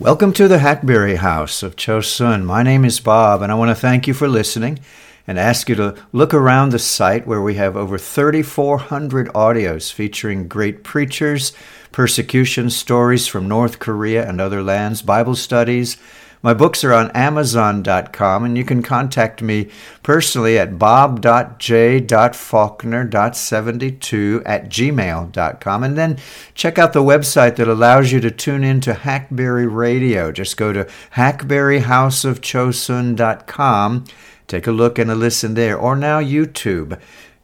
Welcome to the Hackberry House of Chosun. My name is Bob, and I want to thank you for listening and ask you to look around the site where we have over 3,400 audios featuring great preachers, persecution stories from North Korea and other lands, Bible studies, my books are on Amazon.com, and you can contact me personally at bob.j.faulkner.72 at gmail.com. And then check out the website that allows you to tune in to Hackberry Radio. Just go to hackberryhouseofchosun.com. Take a look and a listen there, or now YouTube.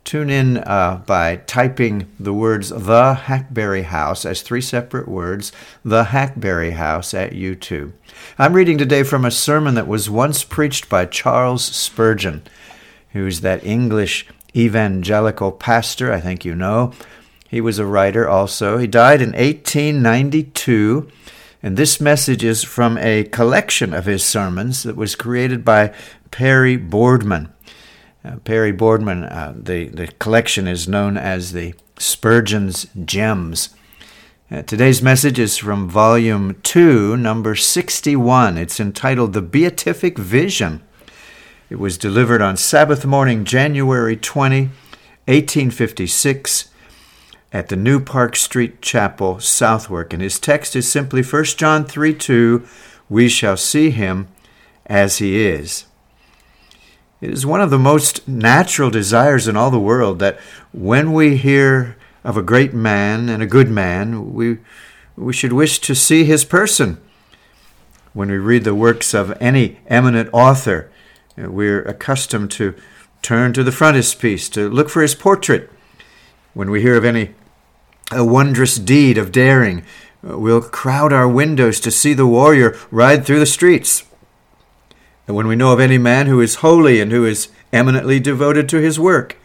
Tune in uh, by typing the words The Hackberry House as three separate words, The Hackberry House at YouTube. I'm reading today from a sermon that was once preached by Charles Spurgeon, who's that English evangelical pastor, I think you know. He was a writer also. He died in 1892. And this message is from a collection of his sermons that was created by Perry Boardman. Uh, Perry Boardman, uh, the, the collection is known as the Spurgeon's Gems. Uh, today's message is from Volume 2, number 61. It's entitled The Beatific Vision. It was delivered on Sabbath morning, January 20, 1856, at the New Park Street Chapel, Southwark. And his text is simply 1 John 3 2, We shall see him as he is. It is one of the most natural desires in all the world that when we hear of a great man and a good man, we, we should wish to see his person. When we read the works of any eminent author, uh, we're accustomed to turn to the frontispiece to look for his portrait. When we hear of any a wondrous deed of daring, uh, we'll crowd our windows to see the warrior ride through the streets. And when we know of any man who is holy and who is eminently devoted to his work,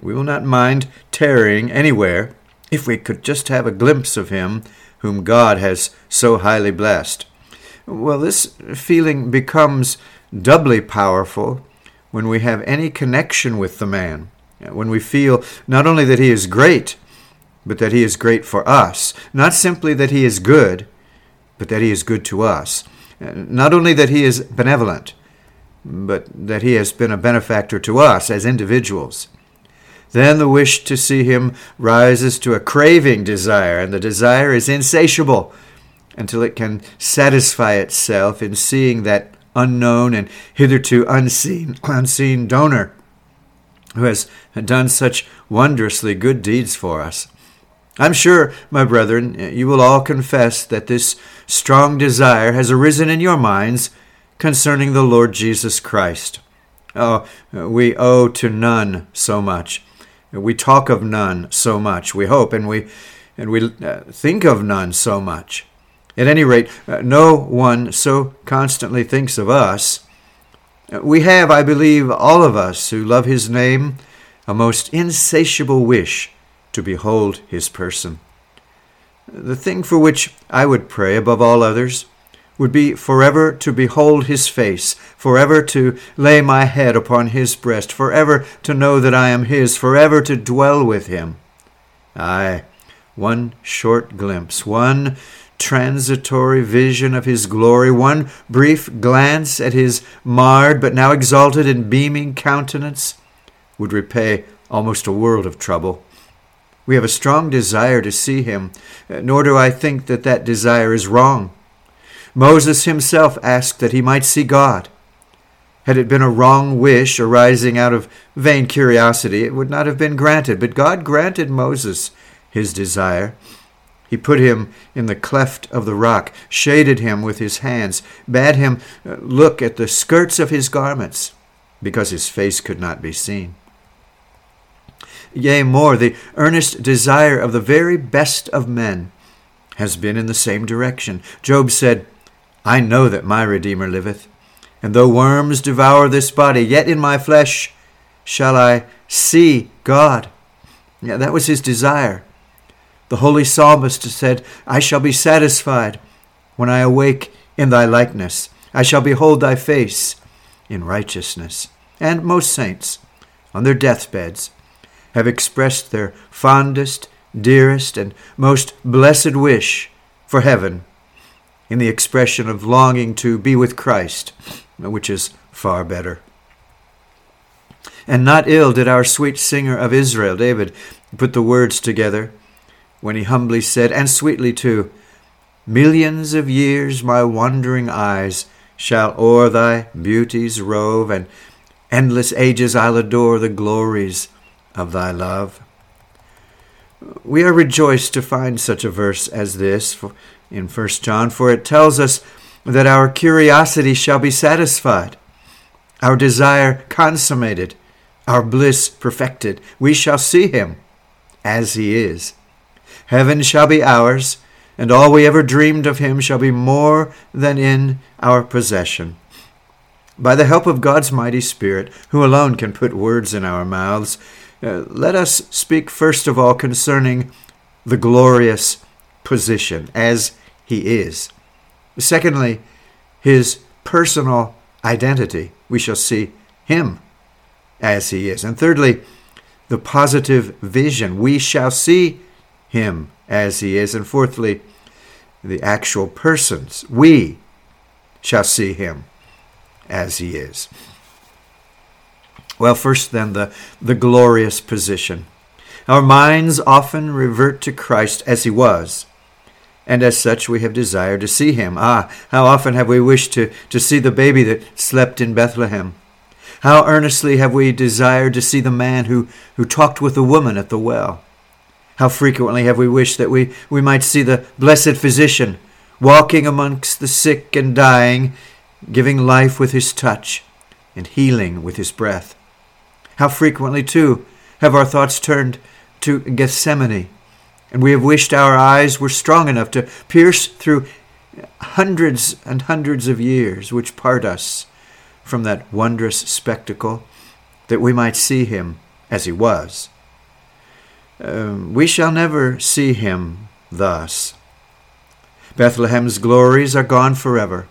we will not mind tarrying anywhere if we could just have a glimpse of him whom God has so highly blessed. Well, this feeling becomes doubly powerful when we have any connection with the man, when we feel not only that he is great, but that he is great for us, not simply that he is good, but that he is good to us. Not only that he is benevolent, but that he has been a benefactor to us as individuals. Then the wish to see him rises to a craving desire, and the desire is insatiable until it can satisfy itself in seeing that unknown and hitherto unseen, unseen donor who has done such wondrously good deeds for us. I'm sure, my brethren, you will all confess that this strong desire has arisen in your minds concerning the Lord Jesus Christ. Oh, we owe to none so much. We talk of none so much. We hope and we and we uh, think of none so much. At any rate, uh, no one so constantly thinks of us. We have, I believe, all of us who love his name, a most insatiable wish to behold his person. The thing for which I would pray above all others would be forever to behold his face, forever to lay my head upon his breast, forever to know that I am his, forever to dwell with him. Ay, one short glimpse, one transitory vision of his glory, one brief glance at his marred but now exalted and beaming countenance would repay almost a world of trouble. We have a strong desire to see him, nor do I think that that desire is wrong. Moses himself asked that he might see God. Had it been a wrong wish arising out of vain curiosity, it would not have been granted. But God granted Moses his desire. He put him in the cleft of the rock, shaded him with his hands, bade him uh, look at the skirts of his garments, because his face could not be seen. Yea, more, the earnest desire of the very best of men has been in the same direction. Job said, I know that my Redeemer liveth. And though worms devour this body, yet in my flesh shall I see God. Yeah, that was his desire. The holy psalmist said, I shall be satisfied when I awake in thy likeness. I shall behold thy face in righteousness. And most saints, on their deathbeds, have expressed their fondest, dearest, and most blessed wish for heaven in the expression of longing to be with Christ, which is far better. And not ill did our sweet singer of Israel, David, put the words together when he humbly said, and sweetly too, Millions of years my wandering eyes shall o'er thy beauties rove, and endless ages I'll adore the glories of thy love. We are rejoiced to find such a verse as this in 1 John, for it tells us that our curiosity shall be satisfied, our desire consummated, our bliss perfected. We shall see him as he is. Heaven shall be ours, and all we ever dreamed of him shall be more than in our possession. By the help of God's mighty Spirit, who alone can put words in our mouths, uh, let us speak first of all concerning the glorious position as he is. Secondly, his personal identity. We shall see him as he is. And thirdly, the positive vision. We shall see him as he is. And fourthly, the actual persons. We shall see him as he is. Well, first, then, the, the glorious position. Our minds often revert to Christ as he was, and as such we have desired to see him. Ah, how often have we wished to, to see the baby that slept in Bethlehem! How earnestly have we desired to see the man who, who talked with the woman at the well! How frequently have we wished that we, we might see the blessed physician walking amongst the sick and dying, giving life with his touch and healing with his breath. How frequently, too, have our thoughts turned to Gethsemane, and we have wished our eyes were strong enough to pierce through hundreds and hundreds of years which part us from that wondrous spectacle, that we might see him as he was. Um, we shall never see him thus. Bethlehem's glories are gone forever.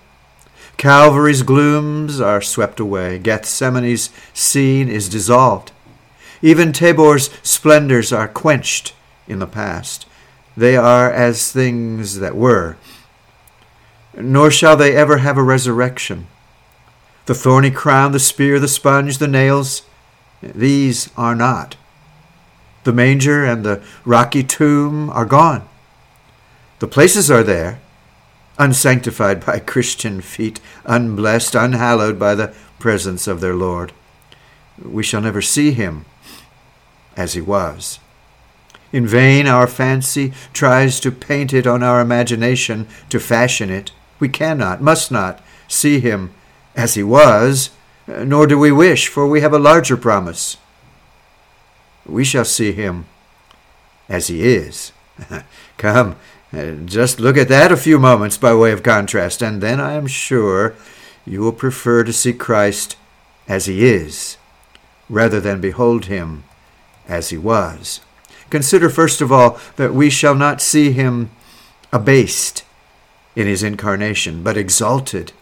Calvary's glooms are swept away. Gethsemane's scene is dissolved. Even Tabor's splendors are quenched in the past. They are as things that were. Nor shall they ever have a resurrection. The thorny crown, the spear, the sponge, the nails, these are not. The manger and the rocky tomb are gone. The places are there, unsanctified by Christian feet, unblessed, unhallowed by the presence of their Lord. We shall never see him as he was. In vain our fancy tries to paint it on our imagination, to fashion it. We cannot, must not, see him as he was, nor do we wish, for we have a larger promise. We shall see him as he is. Come, just look at that a few moments by way of contrast, and then I am sure you will prefer to see Christ as he is, rather than behold him as he was. Consider first of all that we shall not see him abased in his incarnation, but exalted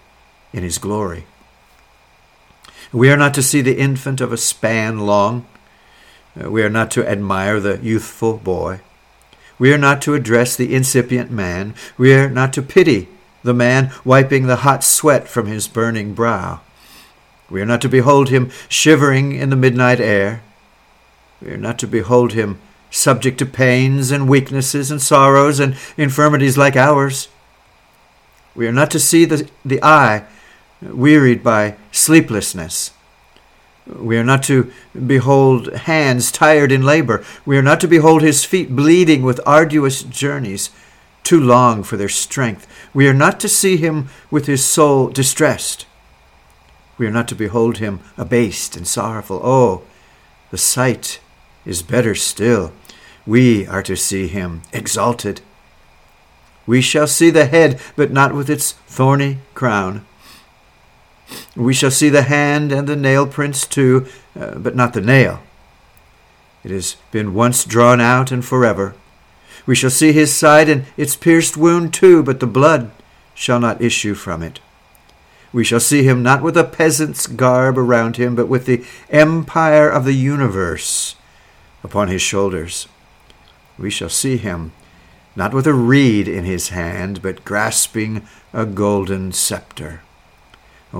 in his glory. We are not to see the infant of a span long. Uh, we are not to admire the youthful boy. We are not to address the incipient man. We are not to pity the man wiping the hot sweat from his burning brow. We are not to behold him shivering in the midnight air. We are not to behold him subject to pains and weaknesses and sorrows and infirmities like ours. We are not to see the, the eye wearied by sleeplessness. We are not to behold hands tired in labor. We are not to behold his feet bleeding with arduous journeys, too long for their strength. We are not to see him with his soul distressed. We are not to behold him abased and sorrowful. Oh, the sight is better still. We are to see him exalted. We shall see the head, but not with its thorny crown. We shall see the hand and the nail prints too, uh, but not the nail. It has been once drawn out and forever. We shall see his side and its pierced wound too, but the blood shall not issue from it. We shall see him not with a peasant's garb around him, but with the empire of the universe upon his shoulders. We shall see him not with a reed in his hand, but grasping a golden scepter.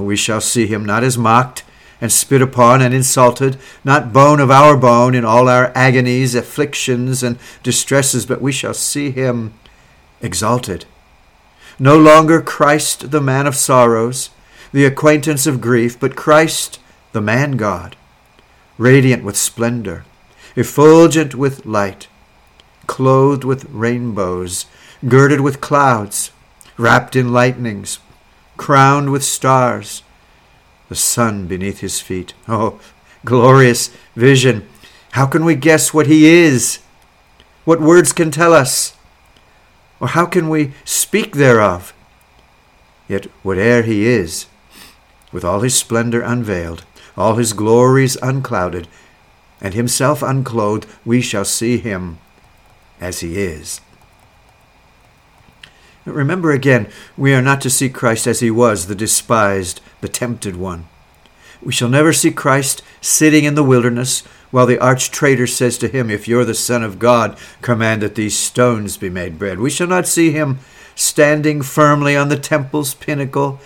We shall see him not as mocked and spit upon and insulted, not bone of our bone in all our agonies, afflictions, and distresses, but we shall see him exalted. No longer Christ the man of sorrows, the acquaintance of grief, but Christ the man God, radiant with splendor, effulgent with light, clothed with rainbows, girded with clouds, wrapped in lightnings, crowned with stars, the sun beneath his feet. Oh, glorious vision! How can we guess what he is? What words can tell us? Or how can we speak thereof? Yet whate'er he is, with all his splendor unveiled, all his glories unclouded, and himself unclothed, we shall see him as he is. Remember again, we are not to see Christ as he was, the despised, the tempted one. We shall never see Christ sitting in the wilderness while the arch traitor says to him, If you're the Son of God, command that these stones be made bread. We shall not see him standing firmly on the temple's pinnacle,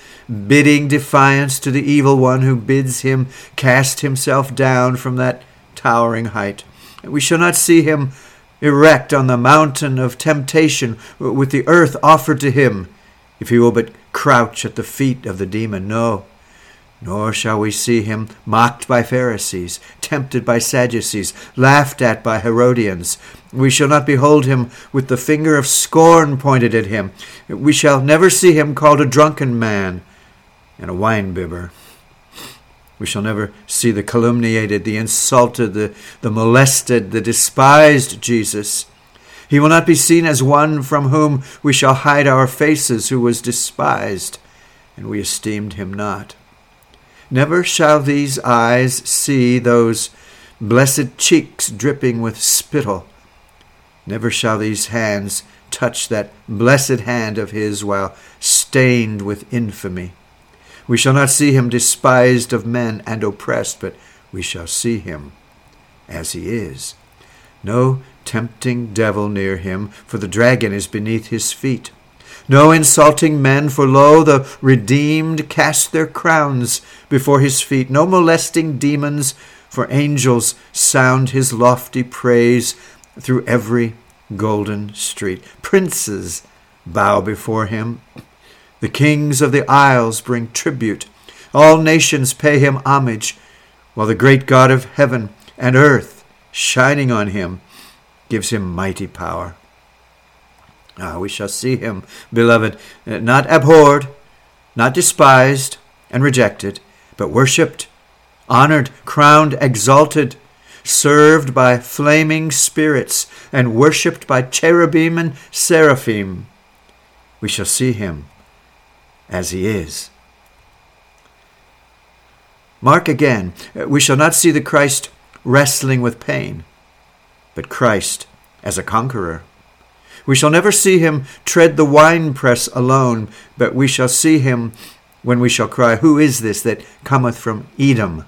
bidding defiance to the evil one who bids him cast himself down from that towering height. We shall not see him erect on the mountain of temptation with the earth offered to him, if he will but crouch at the feet of the demon. No. Nor shall we see him mocked by Pharisees, tempted by Sadducees, laughed at by Herodians. We shall not behold him with the finger of scorn pointed at him. We shall never see him called a drunken man and a winebibber. We shall never see the calumniated, the insulted, the, the molested, the despised Jesus. He will not be seen as one from whom we shall hide our faces, who was despised, and we esteemed him not. Never shall these eyes see those blessed cheeks dripping with spittle. Never shall these hands touch that blessed hand of his while stained with infamy. We shall not see him despised of men and oppressed, but we shall see him as he is. No tempting devil near him, for the dragon is beneath his feet. No insulting men, for lo, the redeemed cast their crowns before his feet. No molesting demons, for angels sound his lofty praise through every golden street. Princes bow before him. The kings of the isles bring tribute. All nations pay him homage, while the great God of heaven and earth, shining on him, gives him mighty power. Ah, we shall see him, beloved, not abhorred, not despised and rejected, but worshipped, honored, crowned, exalted, served by flaming spirits, and worshipped by cherubim and seraphim. We shall see him as he is. Mark again, we shall not see the Christ wrestling with pain, but Christ as a conqueror. We shall never see him tread the winepress alone, but we shall see him when we shall cry, Who is this that cometh from Edom,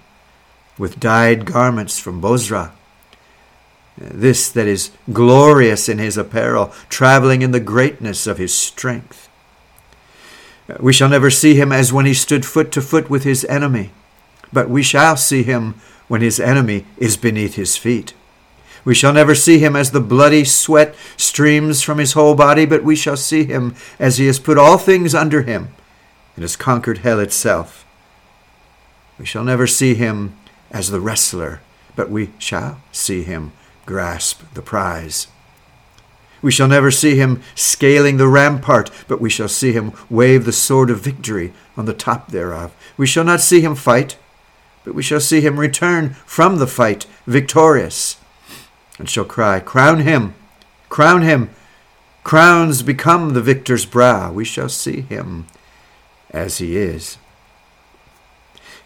with dyed garments from Bozrah? This that is glorious in his apparel, traveling in the greatness of his strength. We shall never see him as when he stood foot to foot with his enemy, but we shall see him when his enemy is beneath his feet. We shall never see him as the bloody sweat streams from his whole body, but we shall see him as he has put all things under him and has conquered hell itself. We shall never see him as the wrestler, but we shall see him grasp the prize. We shall never see him scaling the rampart, but we shall see him wave the sword of victory on the top thereof. We shall not see him fight, but we shall see him return from the fight victorious, and shall cry, Crown him, crown him. Crowns become the victor's brow. We shall see him as he is.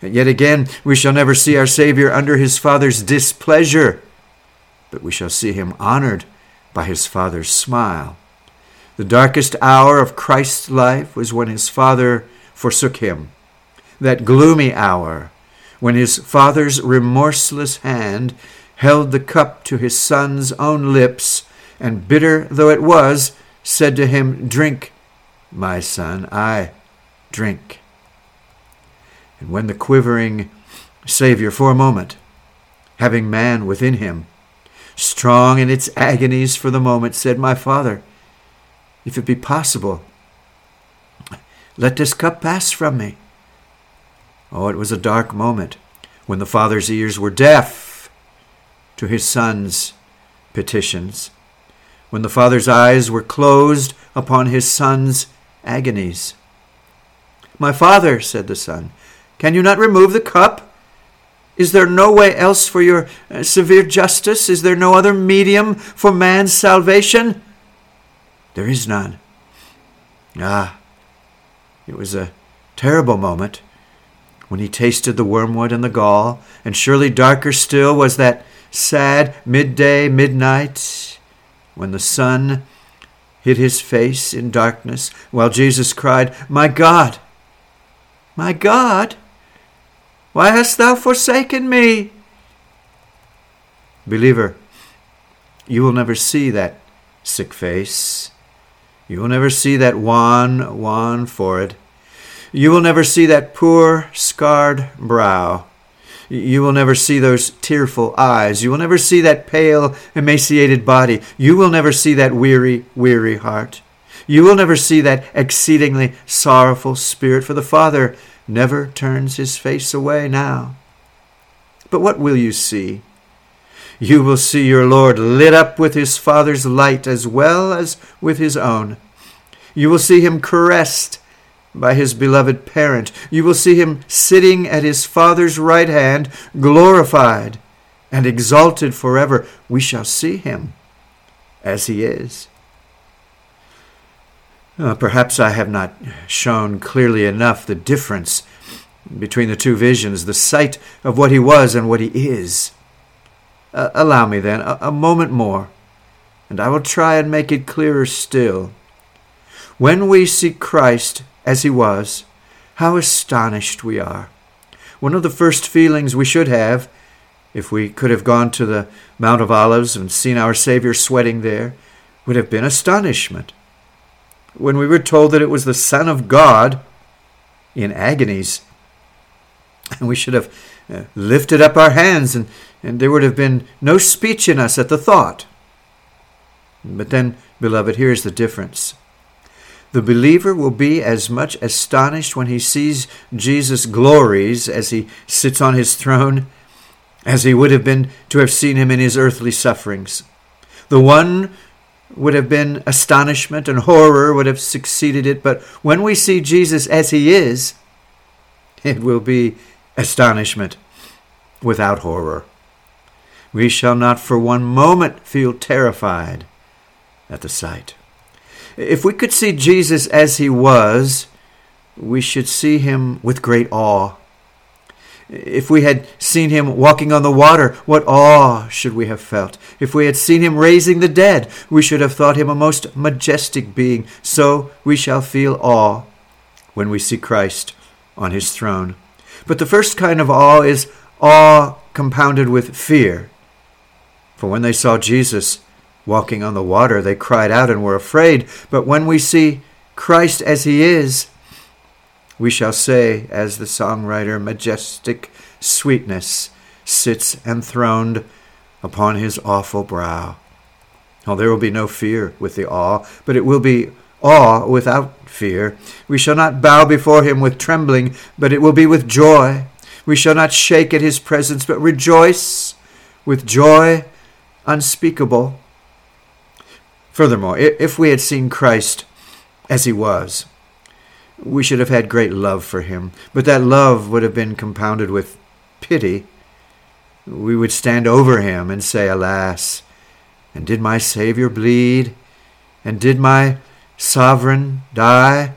And yet again, we shall never see our Savior under his Father's displeasure, but we shall see him honored by his Father's smile. The darkest hour of Christ's life was when his Father forsook him. That gloomy hour when his Father's remorseless hand held the cup to his Son's own lips, and bitter though it was, said to him, Drink, my son, I drink. And when the quivering Savior, for a moment, having man within him, strong in its agonies for the moment, said, My Father, if it be possible, let this cup pass from me. Oh, it was a dark moment when the Father's ears were deaf to his Son's petitions, when the Father's eyes were closed upon his Son's agonies. My Father, said the Son, can you not remove the cup? Is there no way else for your uh, severe justice? Is there no other medium for man's salvation? There is none. Ah, it was a terrible moment when he tasted the wormwood and the gall, and surely darker still was that sad midday, midnight, when the sun hid his face in darkness, while Jesus cried, My God, my God, why hast thou forsaken me? Believer, you will never see that sick face. You will never see that wan, wan forehead. You will never see that poor, scarred brow. You will never see those tearful eyes. You will never see that pale, emaciated body. You will never see that weary, weary heart. You will never see that exceedingly sorrowful spirit, for the Father never turns his face away now. But what will you see? You will see your Lord lit up with his Father's light as well as with his own. You will see him caressed by his beloved parent. You will see him sitting at his Father's right hand, glorified and exalted forever. We shall see him as he is. Uh, perhaps I have not shown clearly enough the difference between the two visions, the sight of what he was and what he is. Uh, allow me then a, a moment more, and I will try and make it clearer still. When we see Christ as he was, how astonished we are. One of the first feelings we should have, if we could have gone to the Mount of Olives and seen our Savior sweating there, would have been astonishment. When we were told that it was the Son of God in agonies, and we should have uh, lifted up our hands, and, and there would have been no speech in us at the thought. But then, beloved, here's the difference. The believer will be as much astonished when he sees Jesus' glories as he sits on his throne as he would have been to have seen him in his earthly sufferings. The one would have been astonishment and horror would have succeeded it, but when we see Jesus as he is, it will be astonishment without horror. We shall not for one moment feel terrified at the sight. If we could see Jesus as he was, we should see him with great awe. If we had seen him walking on the water, what awe should we have felt? If we had seen him raising the dead, we should have thought him a most majestic being. So we shall feel awe when we see Christ on his throne. But the first kind of awe is awe compounded with fear. For when they saw Jesus, walking on the water, they cried out and were afraid. But when we see Christ as he is, we shall say, as the songwriter, majestic sweetness sits enthroned upon his awful brow. Oh, there will be no fear with the awe, but it will be awe without fear. We shall not bow before him with trembling, but it will be with joy. We shall not shake at his presence, but rejoice with joy unspeakable. Furthermore, if we had seen Christ as he was, we should have had great love for him, but that love would have been compounded with pity. We would stand over him and say, Alas, and did my Savior bleed? And did my sovereign die?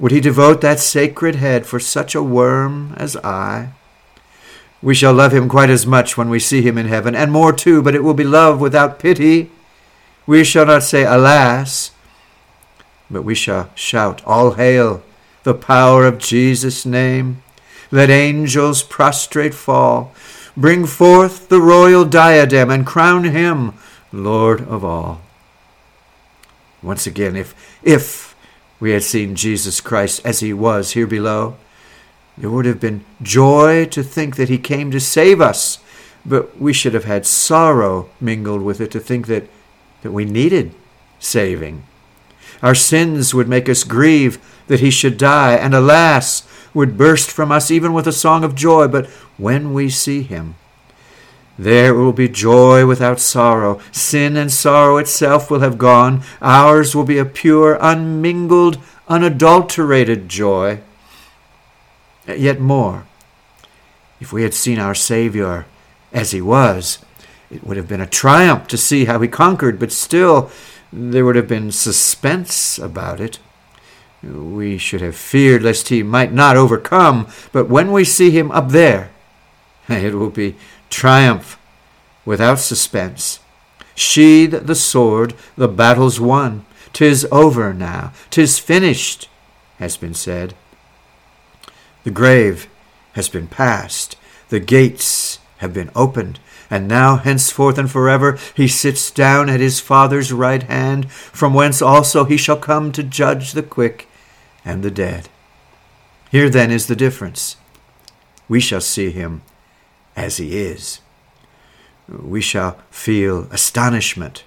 Would he devote that sacred head for such a worm as I? We shall love him quite as much when we see him in heaven, and more too, but it will be love without pity. We shall not say, Alas, but we shall shout, All hail the power of Jesus' name. Let angels prostrate fall. Bring forth the royal diadem and crown him Lord of all. Once again, if, if we had seen Jesus Christ as he was here below, there would have been joy to think that he came to save us, but we should have had sorrow mingled with it to think that, that we needed saving. Our sins would make us grieve that he should die, and alas, would burst from us even with a song of joy. But when we see him, there will be joy without sorrow. Sin and sorrow itself will have gone. Ours will be a pure, unmingled, unadulterated joy. Yet more, if we had seen our Savior as he was, it would have been a triumph to see how he conquered, but still there would have been suspense about it. We should have feared lest he might not overcome, but when we see him up there, it will be triumph without suspense. Sheathe the sword, the battle's won. Tis over now, tis finished, has been said. The grave has been passed, the gates have been opened, and now henceforth and forever he sits down at his Father's right hand, from whence also he shall come to judge the quick and the dead. Here then is the difference. We shall see him as he is. We shall feel astonishment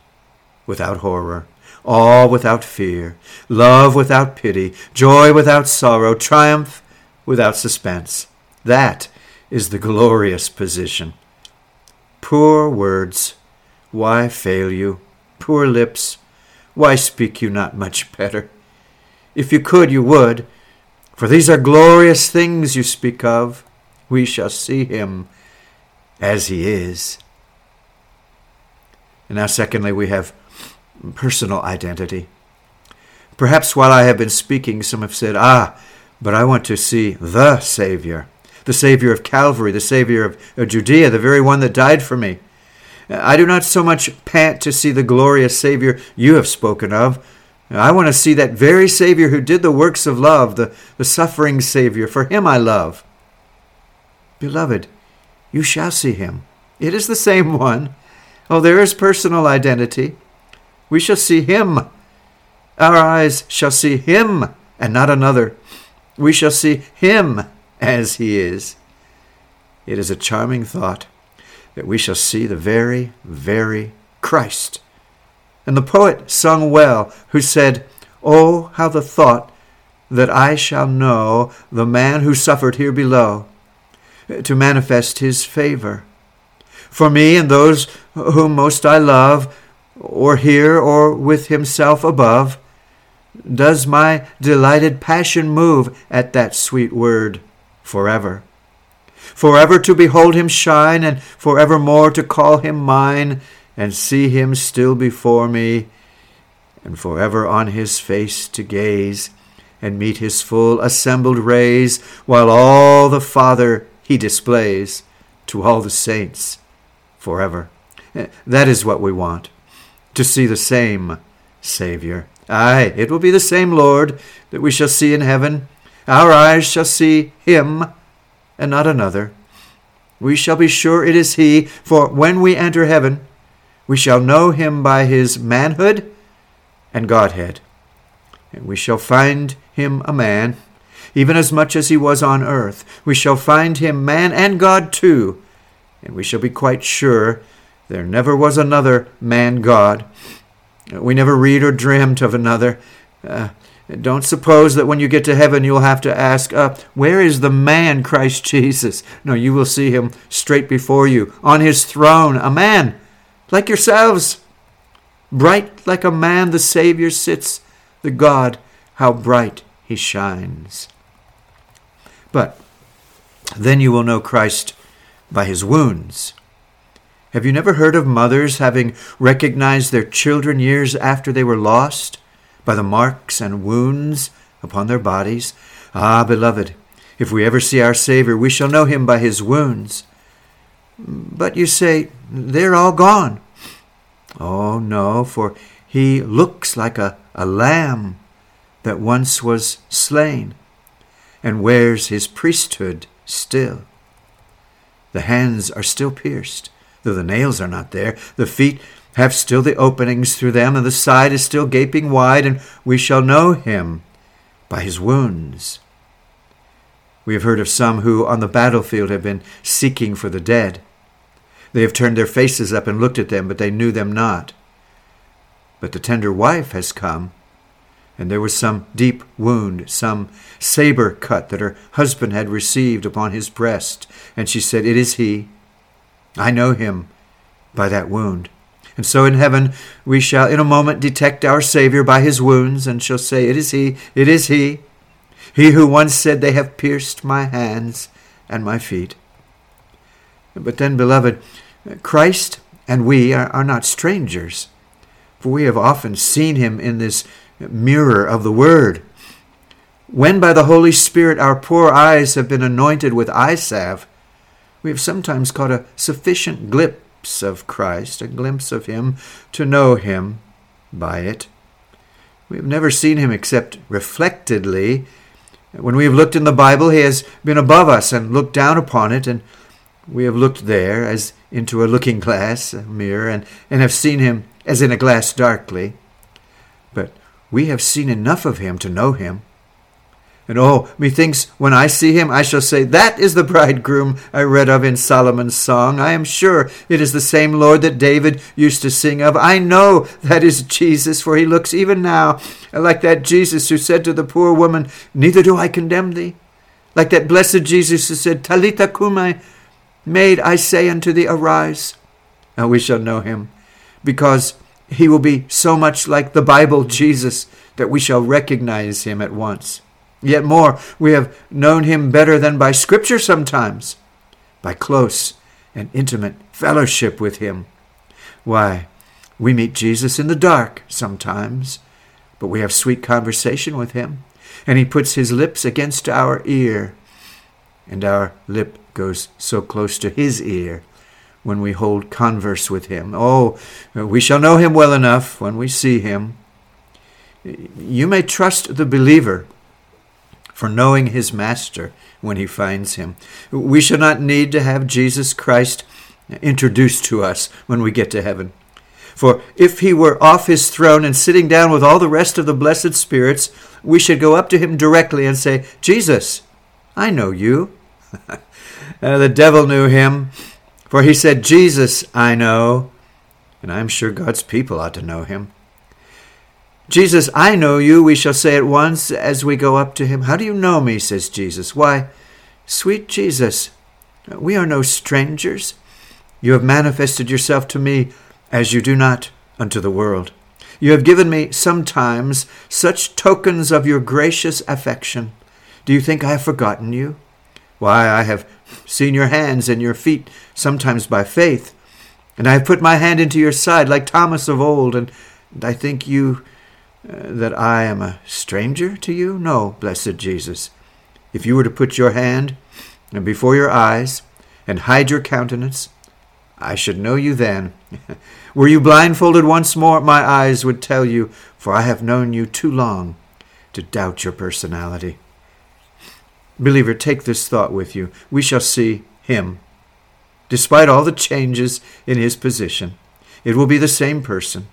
without horror, awe without fear, love without pity, joy without sorrow, triumph without suspense. That is the glorious position. Poor words, why fail you? Poor lips, why speak you not much better? If you could, you would, for these are glorious things you speak of. We shall see him as he is. And now, secondly, we have personal identity. Perhaps while I have been speaking, some have said, Ah, but I want to see the Savior, the Savior of Calvary, the Savior of, of Judea, the very one that died for me. I do not so much pant to see the glorious Savior you have spoken of. I want to see that very Savior who did the works of love, the, the suffering Savior. For him I love. Beloved, you shall see him. It is the same one. Oh, there is personal identity. We shall see him. Our eyes shall see him and not another. We shall see him as he is. It is a charming thought that we shall see the very, very Christ. And the poet sung well, who said, Oh, how the thought that I shall know the man who suffered here below, to manifest his favor. For me and those whom most I love, or here or with himself above, does my delighted passion move at that sweet word, forever. Forever to behold him shine, and forevermore to call him mine, and see him still before me, and forever on his face to gaze, and meet his full assembled rays, while all the Father he displays to all the saints forever. That is what we want, to see the same Savior. Aye, it will be the same Lord that we shall see in heaven. Our eyes shall see him and not another. We shall be sure it is he, for when we enter heaven, we shall know him by his manhood and Godhead. And we shall find him a man, even as much as he was on earth. We shall find him man and God too, and we shall be quite sure there never was another man God. We never read or dreamt of another. Uh, don't suppose that when you get to heaven you'll have to ask, uh, Where is the man, Christ Jesus? No, you will see him straight before you, on his throne, a man like yourselves. Bright like a man the Savior sits, the God, how bright he shines. But then you will know Christ by his wounds. Have you never heard of mothers having recognized their children years after they were lost by the marks and wounds upon their bodies? Ah, beloved, if we ever see our Savior, we shall know him by his wounds. But you say, they're all gone. Oh, no, for he looks like a, a lamb that once was slain and wears his priesthood still. The hands are still pierced though the nails are not there. The feet have still the openings through them, and the side is still gaping wide, and we shall know him by his wounds. We have heard of some who on the battlefield have been seeking for the dead. They have turned their faces up and looked at them, but they knew them not. But the tender wife has come, and there was some deep wound, some saber cut that her husband had received upon his breast, and she said, It is he. I know him by that wound. And so in heaven we shall in a moment detect our Savior by his wounds, and shall say, It is he, it is he, he who once said, They have pierced my hands and my feet. But then, beloved, Christ and we are, are not strangers, for we have often seen him in this mirror of the Word. When by the Holy Spirit our poor eyes have been anointed with eye salve, we have sometimes caught a sufficient glimpse glimpse of Christ, a glimpse of Him, to know Him by it. We have never seen Him except reflectedly. When we have looked in the Bible, He has been above us and looked down upon it, and we have looked there as into a looking glass, a mirror, and, and have seen Him as in a glass darkly. But we have seen enough of Him to know Him. And oh, methinks when I see him, I shall say, That is the bridegroom I read of in Solomon's song. I am sure it is the same Lord that David used to sing of. I know that is Jesus, for he looks even now like that Jesus who said to the poor woman, Neither do I condemn thee. Like that blessed Jesus who said, Talitha cumi, Maid, I say unto thee, arise. And we shall know him, because he will be so much like the Bible Jesus that we shall recognize him at once. Yet more, we have known him better than by Scripture sometimes, by close and intimate fellowship with him. Why, we meet Jesus in the dark sometimes, but we have sweet conversation with him, and he puts his lips against our ear, and our lip goes so close to his ear when we hold converse with him. Oh, we shall know him well enough when we see him. You may trust the believer for knowing his master when he finds him. We shall not need to have Jesus Christ introduced to us when we get to heaven. For if he were off his throne and sitting down with all the rest of the blessed spirits, we should go up to him directly and say, Jesus, I know you. uh, the devil knew him, for he said, Jesus, I know. And I'm sure God's people ought to know him. Jesus, I know you, we shall say at once as we go up to him. How do you know me? says Jesus. Why, sweet Jesus, we are no strangers. You have manifested yourself to me as you do not unto the world. You have given me sometimes such tokens of your gracious affection. Do you think I have forgotten you? Why, I have seen your hands and your feet, sometimes by faith, and I have put my hand into your side like Thomas of old, and I think you that I am a stranger to you? No, blessed Jesus. If you were to put your hand before your eyes and hide your countenance, I should know you then. were you blindfolded once more, my eyes would tell you, for I have known you too long to doubt your personality. Believer, take this thought with you. We shall see him. Despite all the changes in his position, it will be the same person.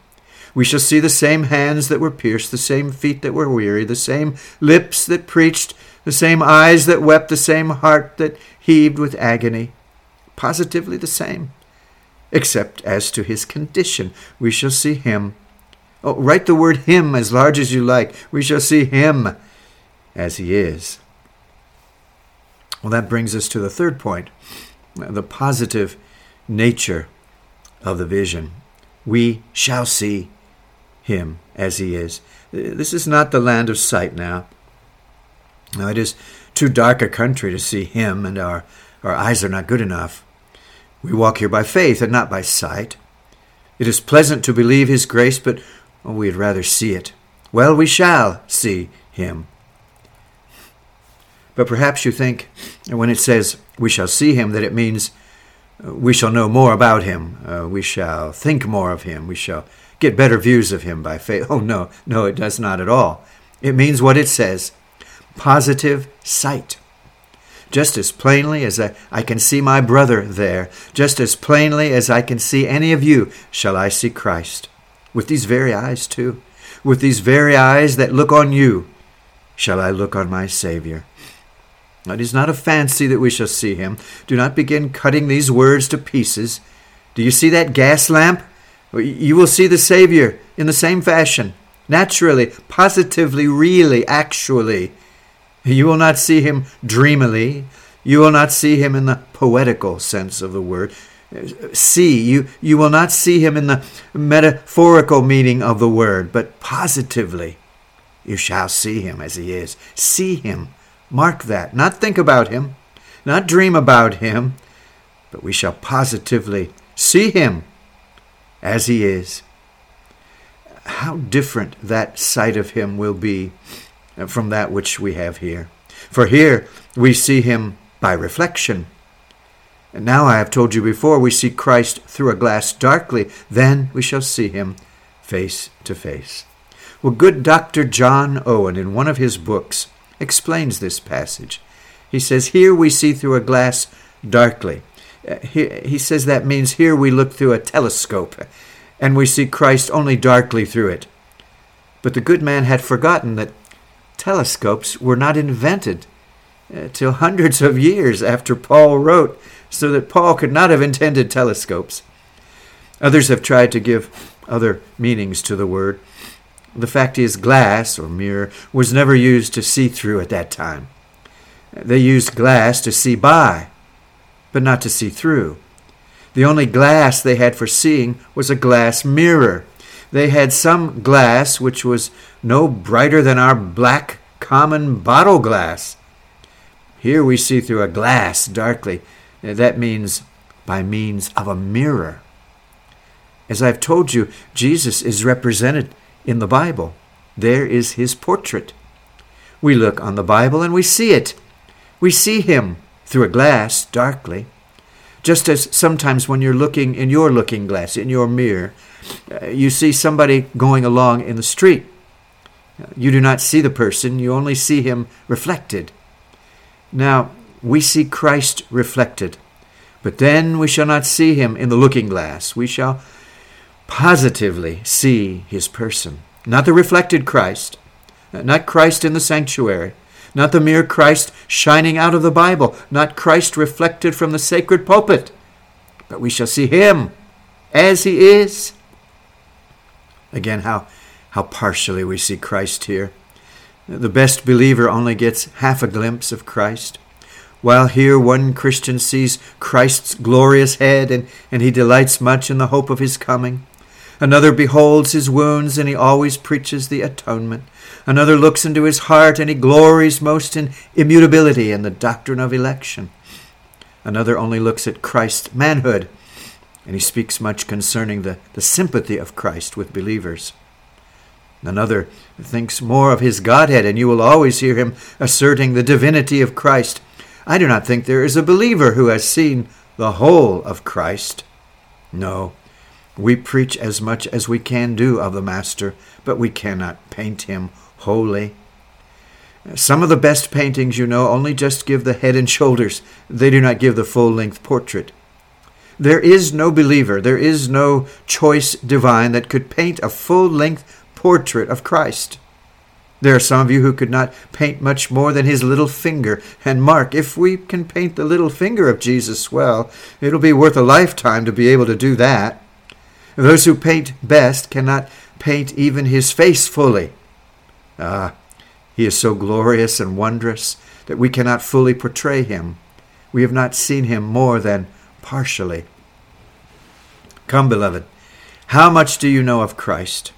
We shall see the same hands that were pierced, the same feet that were weary, the same lips that preached, the same eyes that wept, the same heart that heaved with agony. Positively the same, except as to his condition. We shall see him. Oh, write the word him as large as you like. We shall see him as he is. Well, that brings us to the third point the positive nature of the vision. We shall see him as he is. This is not the land of sight now. Now it is too dark a country to see him, and our, our eyes are not good enough. We walk here by faith and not by sight. It is pleasant to believe his grace, but oh, we'd rather see it. Well, we shall see him. But perhaps you think, when it says we shall see him, that it means uh, we shall know more about him, uh, we shall think more of him, we shall get better views of him by faith. Oh, no, no, it does not at all. It means what it says positive sight. just as plainly as I, I can see my brother there, just as plainly as I can see any of you, shall I see Christ. With these very eyes, too. With these very eyes that look on you, shall I look on my Savior. It is not a fancy that we shall see him. Do not begin cutting these words to pieces. Do you see that gas lamp? You will see the Savior in the same fashion, naturally, positively, really, actually. You will not see him dreamily. You will not see him in the poetical sense of the word. See, you, you will not see him in the metaphorical meaning of the word, but positively. You shall see him as he is. See him. Mark that. Not think about him, not dream about him, but we shall positively see him as he is. How different that sight of him will be uh, from that which we have here. For here we see him by reflection. And now I have told you before, we see Christ through a glass darkly, then we shall see him face to face. Well, good Dr. John Owen, in one of his books, explains this passage. He says, Here we see through a glass darkly. He, he says that means here we look through a telescope and we see Christ only darkly through it. But the good man had forgotten that telescopes were not invented uh, till hundreds of years after Paul wrote, so that Paul could not have intended telescopes. Others have tried to give other meanings to the word. The fact is, glass or mirror was never used to see through at that time. They used glass to see by, but not to see through. The only glass they had for seeing was a glass mirror. They had some glass which was no brighter than our black common bottle glass. Here we see through a glass darkly. That means by means of a mirror. As I've told you, Jesus is represented in the Bible. There is his portrait. We look on the Bible and we see it. We see him through a glass darkly. Just as sometimes when you're looking in your looking glass, in your mirror, uh, you see somebody going along in the street. You do not see the person, you only see him reflected. Now, we see Christ reflected, but then we shall not see him in the looking glass. We shall positively see his person. Not the reflected Christ, not Christ in the sanctuary, not the mere Christ shining out of the Bible, not Christ reflected from the sacred pulpit, but we shall see him as he is. Again, how, how partially we see Christ here. The best believer only gets half a glimpse of Christ. While here one Christian sees Christ's glorious head and, and he delights much in the hope of his coming. Another beholds his wounds, and he always preaches the atonement. Another looks into his heart, and he glories most in immutability and the doctrine of election. Another only looks at Christ's manhood, and he speaks much concerning the, the sympathy of Christ with believers. Another thinks more of his Godhead, and you will always hear him asserting the divinity of Christ. I do not think there is a believer who has seen the whole of Christ. No, we preach as much as we can do of the Master, but we cannot paint him wholly. Some of the best paintings, you know, only just give the head and shoulders. They do not give the full length portrait. There is no believer, there is no choice divine that could paint a full length portrait of Christ. There are some of you who could not paint much more than his little finger. And mark, if we can paint the little finger of Jesus well, it'll be worth a lifetime to be able to do that. Those who paint best cannot paint even his face fully. Ah, he is so glorious and wondrous that we cannot fully portray him. We have not seen him more than partially. Come, beloved, how much do you know of Christ?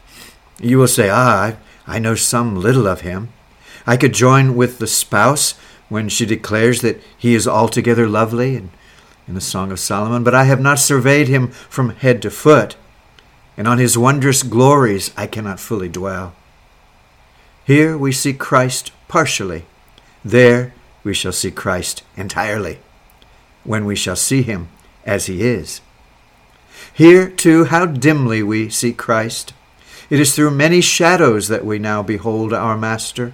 You will say, Ah, I know some little of him. I could join with the spouse when she declares that he is altogether lovely in, in the Song of Solomon, but I have not surveyed him from head to foot and on his wondrous glories I cannot fully dwell. Here we see Christ partially. There we shall see Christ entirely, when we shall see him as he is. Here, too, how dimly we see Christ. It is through many shadows that we now behold our Master.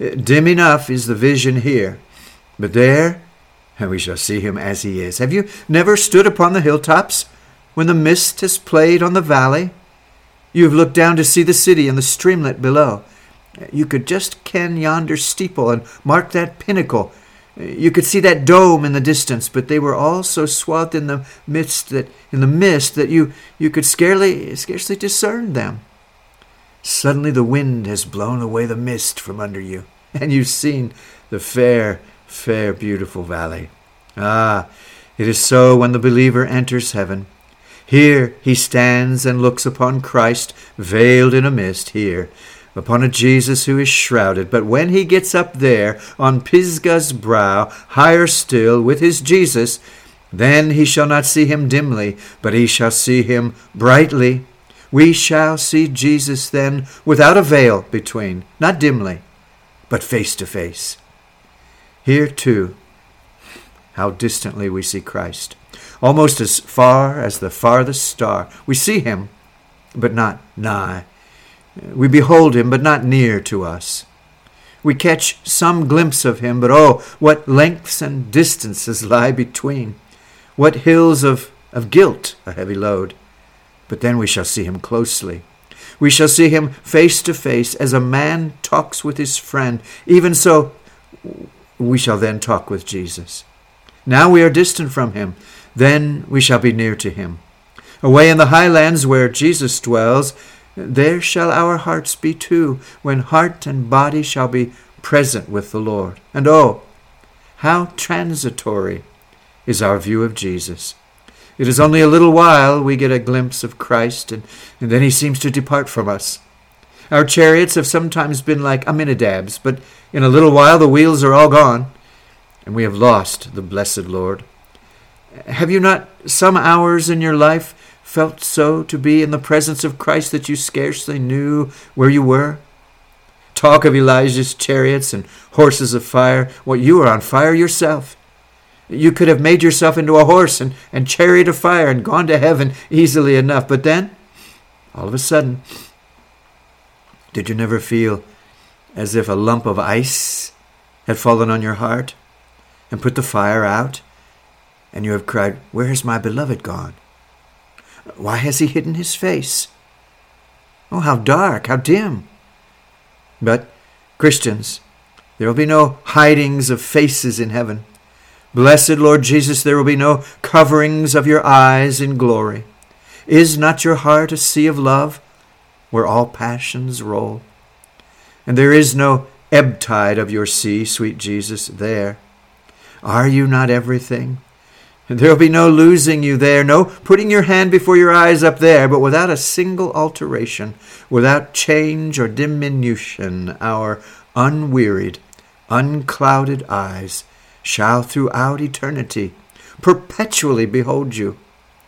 Eh, dim enough is the vision here, But there we shall see him as he is. Have you never stood upon the hilltops when the mist has played on the valley? You have looked down to see the city and the streamlet below. You could just ken yonder steeple and mark that pinnacle. You could see that dome in the distance, but they were all so swathed in the mist that in the mist that you, you could scarcely scarcely discern them. Suddenly the wind has blown away the mist from under you, and you've seen the fair fair, beautiful valley. Ah, it is so when the believer enters heaven. Here he stands and looks upon Christ veiled in a mist, here, upon a Jesus who is shrouded. But when he gets up there on Pisgah's brow, higher still, with his Jesus, then he shall not see him dimly, but he shall see him brightly. We shall see Jesus then without a veil between, not dimly, but face to face. Here, too, how distantly we see Christ. Almost as far as the farthest star. We see him, but not nigh. We behold him, but not near to us. We catch some glimpse of him, but oh, what lengths and distances lie between. What hills of, of guilt a heavy load. But then we shall see him closely. We shall see him face to face as a man talks with his friend. Even so, we shall then talk with Jesus. Now we are distant from him, then we shall be near to him. Away in the highlands where Jesus dwells, there shall our hearts be too, when heart and body shall be present with the Lord. And oh, how transitory is our view of Jesus. It is only a little while we get a glimpse of Christ, and, and then he seems to depart from us. Our chariots have sometimes been like Amminadib's, but in a little while the wheels are all gone, and we have lost the blessed Lord. Have you not some hours in your life felt so to be in the presence of Christ that you scarcely knew where you were? Talk of Elijah's chariots and horses of fire. Well, you are on fire yourself. You could have made yourself into a horse and, and chariot of fire and gone to heaven easily enough. But then, all of a sudden, did you never feel as if a lump of ice had fallen on your heart and put the fire out? And you have cried, Where has my beloved gone? Why has he hidden his face? Oh, how dark, how dim. But, Christians, there will be no hidings of faces in heaven. Blessed Lord Jesus, there will be no coverings of your eyes in glory. Is not your heart a sea of love? where all passions roll. And there is no ebb tide of your sea, sweet Jesus, there. Are you not everything? And there'll be no losing you there, no putting your hand before your eyes up there, but without a single alteration, without change or diminution, our unwearied, unclouded eyes shall throughout eternity perpetually behold you.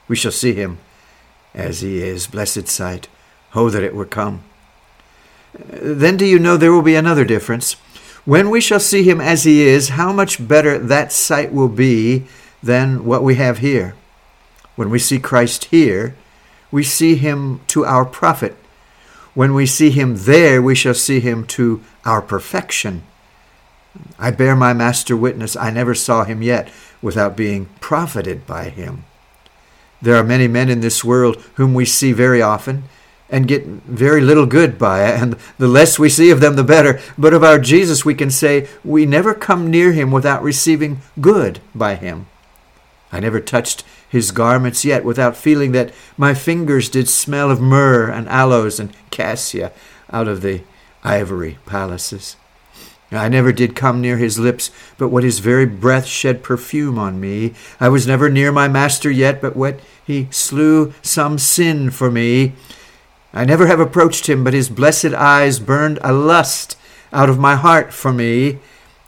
We shall see him as he is, blessed sight. Oh, that it were come. Then do you know there will be another difference? When we shall see him as he is, how much better that sight will be than what we have here. When we see Christ here, we see him to our profit. When we see him there, we shall see him to our perfection. I bear my master witness, I never saw him yet without being profited by him. There are many men in this world whom we see very often, and get very little good by. And the less we see of them, the better. But of our Jesus, we can say, we never come near him without receiving good by him. I never touched his garments yet without feeling that my fingers did smell of myrrh and aloes and cassia out of the ivory palaces. I never did come near his lips, but what his very breath shed perfume on me. I was never near my master yet, but what he slew some sin for me. I never have approached him, but his blessed eyes burned a lust out of my heart for me.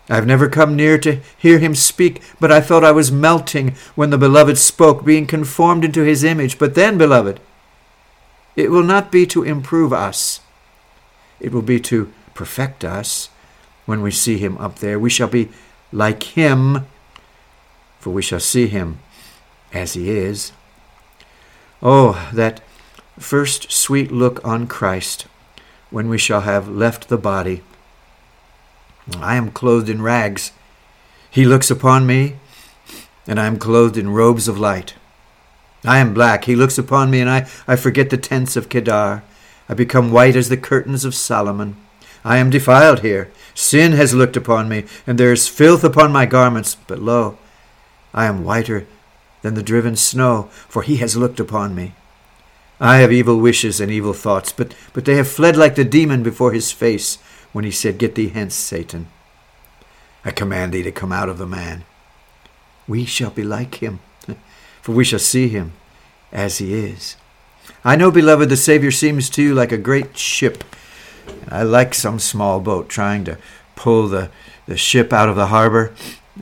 I have never come near to hear him speak, but I felt I was melting when the beloved spoke, being conformed into his image. But then, beloved, it will not be to improve us, it will be to perfect us when we see him up there. We shall be like him, for we shall see him as he is. Oh, that first sweet look on Christ when we shall have left the body. I am clothed in rags. He looks upon me, and I am clothed in robes of light. I am black. He looks upon me, and I, I forget the tents of Kedar. I become white as the curtains of Solomon. I am defiled here. Sin has looked upon me, and there is filth upon my garments. But lo, I am whiter than the driven snow, for he has looked upon me. I have evil wishes and evil thoughts, but, but they have fled like the demon before his face when he said, Get thee hence, Satan. I command thee to come out of the man. We shall be like him, for we shall see him as he is. I know, beloved, the Savior seems to you like a great ship. I like some small boat trying to pull the, the ship out of the harbor.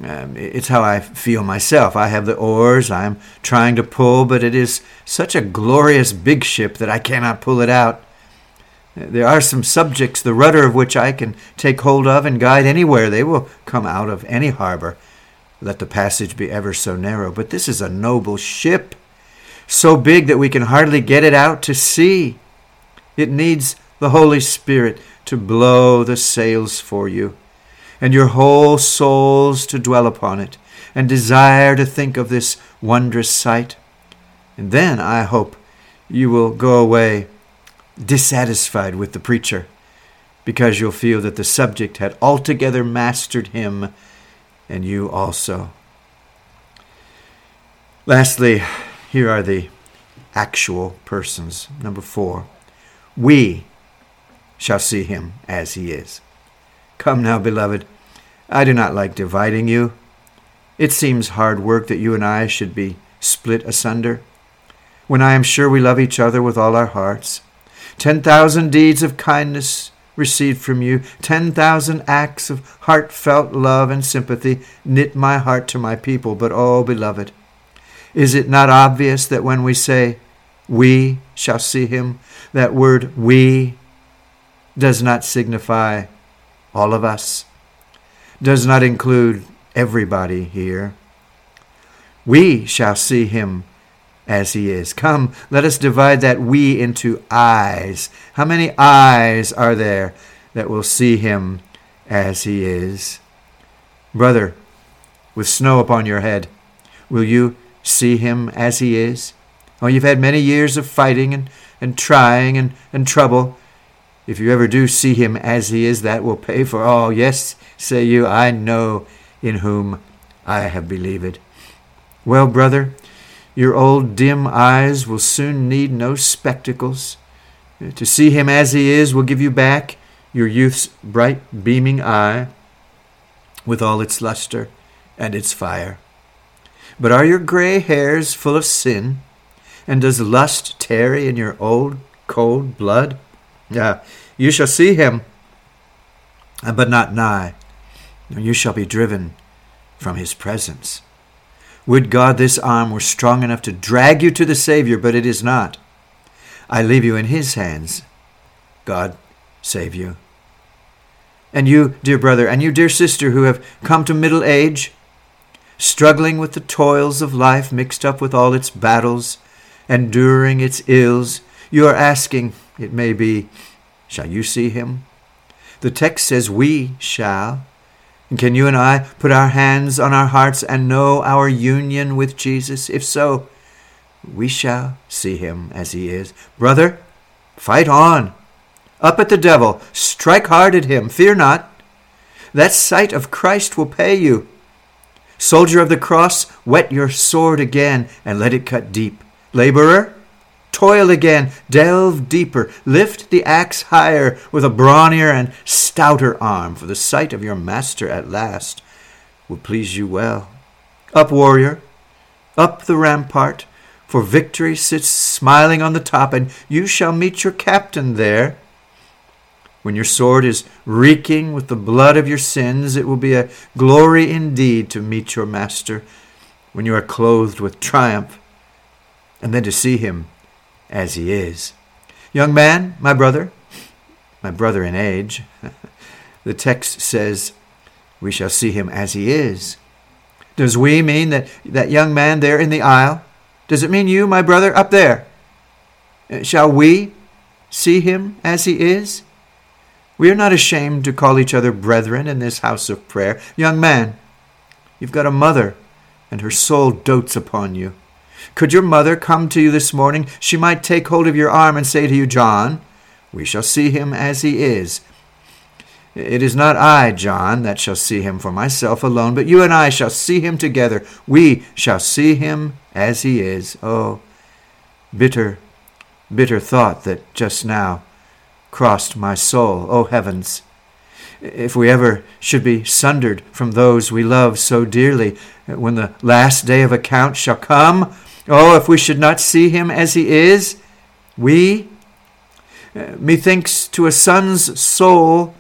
Um, it's how I feel myself. I have the oars, I'm trying to pull, but it is such a glorious big ship that I cannot pull it out. There are some subjects, the rudder of which I can take hold of and guide anywhere. They will come out of any harbor, let the passage be ever so narrow. But this is a noble ship, so big that we can hardly get it out to sea. It needs the Holy Spirit to blow the sails for you, and your whole souls to dwell upon it, and desire to think of this wondrous sight. And then, I hope, you will go away dissatisfied with the preacher because you'll feel that the subject had altogether mastered him and you also. Lastly, here are the actual persons. Number four, we shall see him as he is. Come now, beloved, I do not like dividing you. It seems hard work that you and I should be split asunder, when I am sure we love each other with all our hearts. Ten thousand deeds of kindness received from you, ten thousand acts of heartfelt love and sympathy knit my heart to my people. But, oh, beloved, is it not obvious that when we say, we shall see him, that word we does not signify all of us, does not include everybody here? We shall see him as he is. Come, let us divide that we into eyes. How many eyes are there that will see him as he is? Brother, with snow upon your head, will you see him as he is? Oh, you've had many years of fighting and, and trying and, and trouble. If you ever do see him as he is, that will pay for all. Yes, say you, I know in whom I have believed. Well, brother, your old dim eyes will soon need no spectacles. Uh, to see him as he is will give you back your youth's bright beaming eye with all its luster and its fire. But are your gray hairs full of sin? And does lust tarry in your old cold blood? Yeah, you shall see him, uh, but not nigh. You shall be driven from his presence. Would God this arm were strong enough to drag you to the Savior, but it is not. I leave you in His hands. God save you. And you, dear brother, and you, dear sister, who have come to middle age, struggling with the toils of life mixed up with all its battles, enduring its ills, you are asking, it may be, shall you see him? The text says, We shall. And can you and I put our hands on our hearts and know our union with Jesus? If so, we shall see him as he is. Brother, fight on. Up at the devil. Strike hard at him. Fear not. That sight of Christ will pay you. Soldier of the cross, whet your sword again and let it cut deep. Laborer, Toil again, delve deeper, lift the axe higher with a brawnier and stouter arm, for the sight of your master at last will please you well. Up, warrior, up the rampart, for victory sits smiling on the top, and you shall meet your captain there. When your sword is reeking with the blood of your sins, it will be a glory indeed to meet your master when you are clothed with triumph, and then to see him as he is. Young man, my brother, my brother in age, the text says, we shall see him as he is. Does we mean that, that young man there in the aisle? Does it mean you, my brother, up there? Uh, shall we see him as he is? We are not ashamed to call each other brethren in this house of prayer. Young man, You've got a mother, and her soul dotes upon you. Could your mother come to you this morning? She might take hold of your arm and say to you, John, we shall see him as he is. It is not I, John, that shall see him for myself alone, but you and I shall see him together. We shall see him as he is. Oh, bitter, bitter thought that just now crossed my soul. Oh, heavens! If we ever should be sundered from those we love so dearly, when the last day of account shall come, oh, if we should not see him as he is, we, uh, methinks to a son's soul,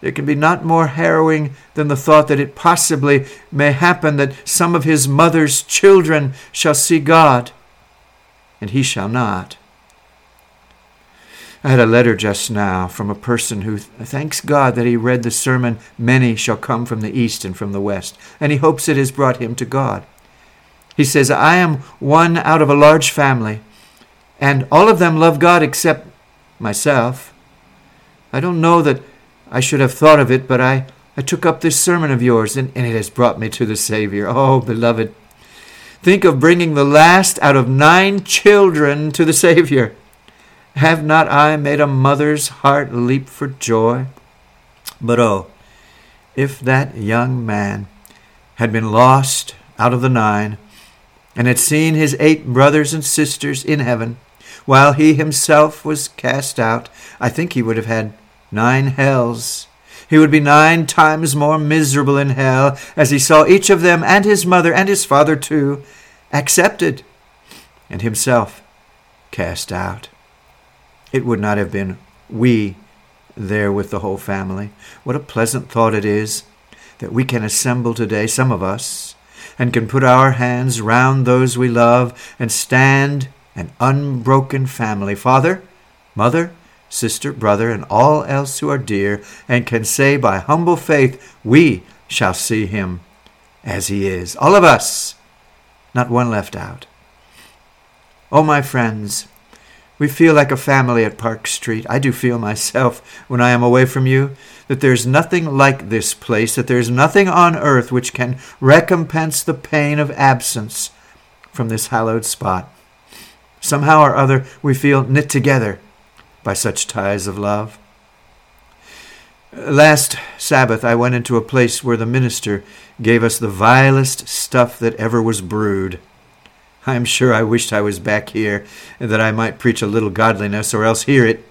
there can be not more harrowing than the thought that it possibly may happen that some of his mother's children shall see God, and he shall not. I had a letter just now from a person who thanks God that he read the sermon, Many shall come from the east and from the west, and he hopes it has brought him to God. He says, I am one out of a large family, and all of them love God except myself. I don't know that I should have thought of it, but I, I took up this sermon of yours, and, and it has brought me to the Savior. Oh, beloved, think of bringing the last out of nine children to the Savior. Have not I made a mother's heart leap for joy? But oh, if that young man had been lost out of the nine, and had seen his eight brothers and sisters in heaven, while he himself was cast out, I think he would have had nine hells. He would be nine times more miserable in hell as he saw each of them and his mother and his father too accepted and himself cast out. It would not have been we there with the whole family. What a pleasant thought it is that we can assemble today, some of us, and can put our hands round those we love and stand an unbroken family. Father, mother, sister, brother, and all else who are dear, and can say by humble faith, We shall see him as he is. All of us, not one left out. Oh, my friends, we feel like a family at Park Street. I do feel myself when I am away from you that there's nothing like this place, that there's nothing on earth which can recompense the pain of absence from this hallowed spot. Somehow or other, we feel knit together by such ties of love. Last Sabbath, I went into a place where the minister gave us the vilest stuff that ever was brewed. I am sure I wished I was back here, that I might preach a little godliness, or else hear it.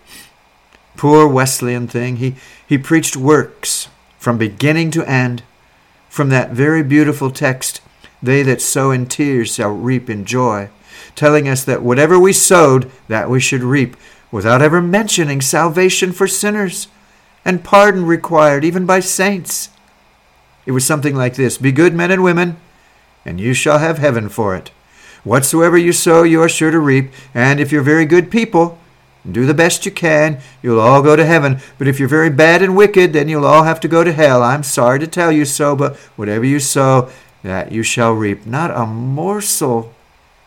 Poor Wesleyan thing, he, he preached works from beginning to end. From that very beautiful text, they that sow in tears shall reap in joy, telling us that whatever we sowed, that we should reap, without ever mentioning salvation for sinners and pardon required even by saints. It was something like this Be good men and women, and you shall have heaven for it. Whatsoever you sow, you are sure to reap, and if you're very good people, do the best you can, you'll all go to heaven. But if you're very bad and wicked, then you'll all have to go to hell. I'm sorry to tell you so, but whatever you sow, that you shall reap. Not a morsel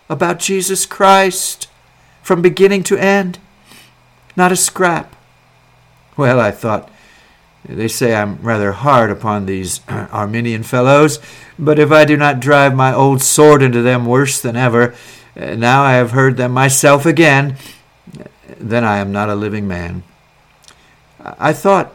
about Jesus Christ from beginning to end. Not a scrap. Well, I thought, they say I'm rather hard upon these Arminian fellows, but if I do not drive my old sword into them worse than ever, uh, now I have heard them myself again, then I am not a living man. I thought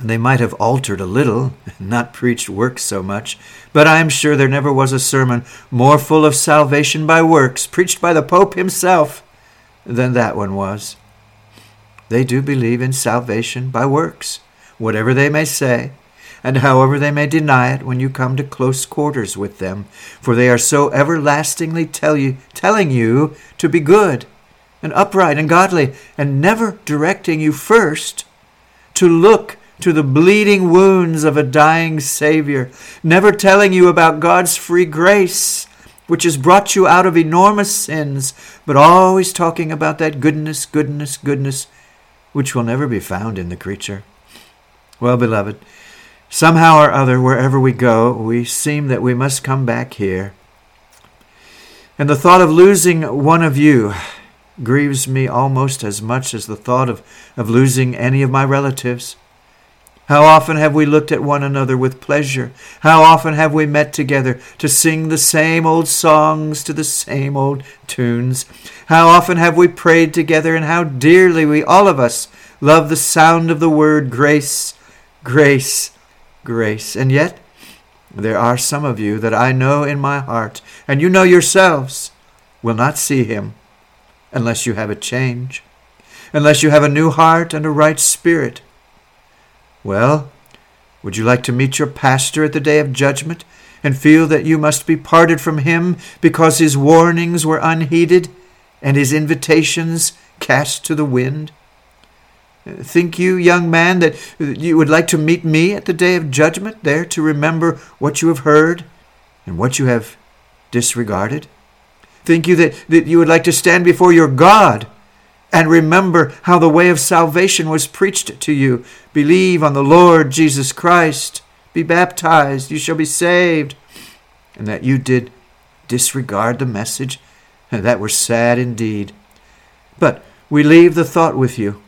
they might have altered a little, not preached works so much, but I am sure there never was a sermon more full of salvation by works, preached by the Pope himself, than that one was. They do believe in salvation by works, whatever they may say, and however they may deny it when you come to close quarters with them, for they are so everlastingly tell you, telling you to be good and upright and godly, and never directing you first to look to the bleeding wounds of a dying Savior, never telling you about God's free grace, which has brought you out of enormous sins, but always talking about that goodness, goodness, goodness which will never be found in the creature. Well, beloved, somehow or other, wherever we go, we seem that we must come back here. And the thought of losing one of you grieves me almost as much as the thought of, of losing any of my relatives. How often have we looked at one another with pleasure? How often have we met together to sing the same old songs to the same old tunes? How often have we prayed together, and how dearly we, all of us, love the sound of the word grace, grace, grace. And yet, there are some of you that I know in my heart, and you know yourselves, will not see him unless you have a change, unless you have a new heart and a right spirit. Well, would you like to meet your pastor at the day of judgment and feel that you must be parted from him because his warnings were unheeded and his invitations cast to the wind? Think you, young man, that you would like to meet me at the day of judgment, there to remember what you have heard and what you have disregarded? Think you that, that you would like to stand before your God and remember how the way of salvation was preached to you? Believe on the Lord Jesus Christ, be baptized, you shall be saved. And that you did disregard the message? That were sad indeed. But we leave the thought with you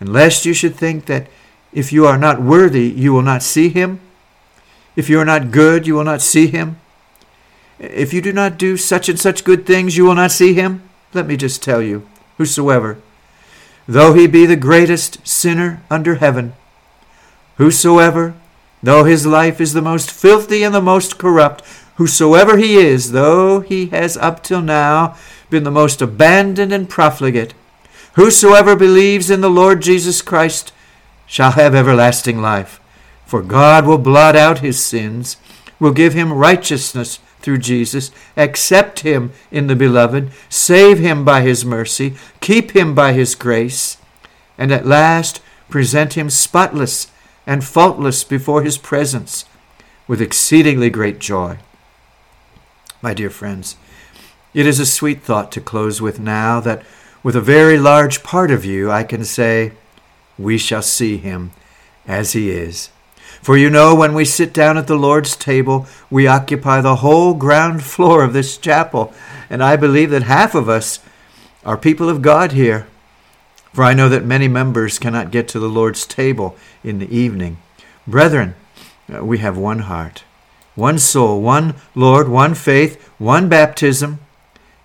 lest you should think that if you are not worthy, you will not see him. If you are not good, you will not see him. If you do not do such and such good things, you will not see him. Let me just tell you, whosoever, though he be the greatest sinner under heaven, whosoever, though his life is the most filthy and the most corrupt, whosoever he is, though he has up till now been the most abandoned and profligate, Whosoever believes in the Lord Jesus Christ shall have everlasting life. For God will blot out his sins, will give him righteousness through Jesus, accept him in the beloved, save him by his mercy, keep him by his grace, and at last present him spotless and faultless before his presence with exceedingly great joy. My dear friends, it is a sweet thought to close with now that with a very large part of you, I can say, We shall see him as he is. For you know, when we sit down at the Lord's table, we occupy the whole ground floor of this chapel, and I believe that half of us are people of God here. For I know that many members cannot get to the Lord's table in the evening. Brethren, uh, we have one heart, one soul, one Lord, one faith, one baptism.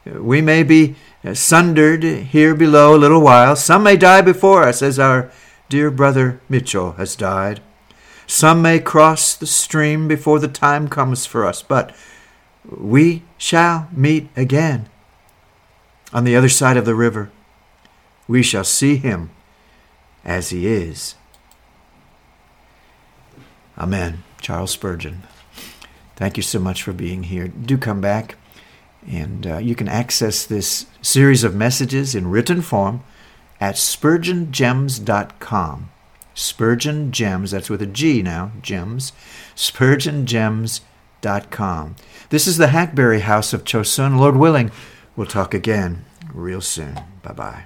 Uh, we may be uh, sundered here below a little while. Some may die before us, as our dear brother Mitchell has died. Some may cross the stream before the time comes for us, but we shall meet again on the other side of the river. We shall see him as he is. Amen. Charles Spurgeon. Thank you so much for being here. Do come back. And uh, you can access this series of messages in written form at spurgeongems.com. Spurgeon Gems, that's with a G now, gems, spurgeongems.com. This is the Hackberry House of Chosun. Lord willing, we'll talk again real soon. Bye bye.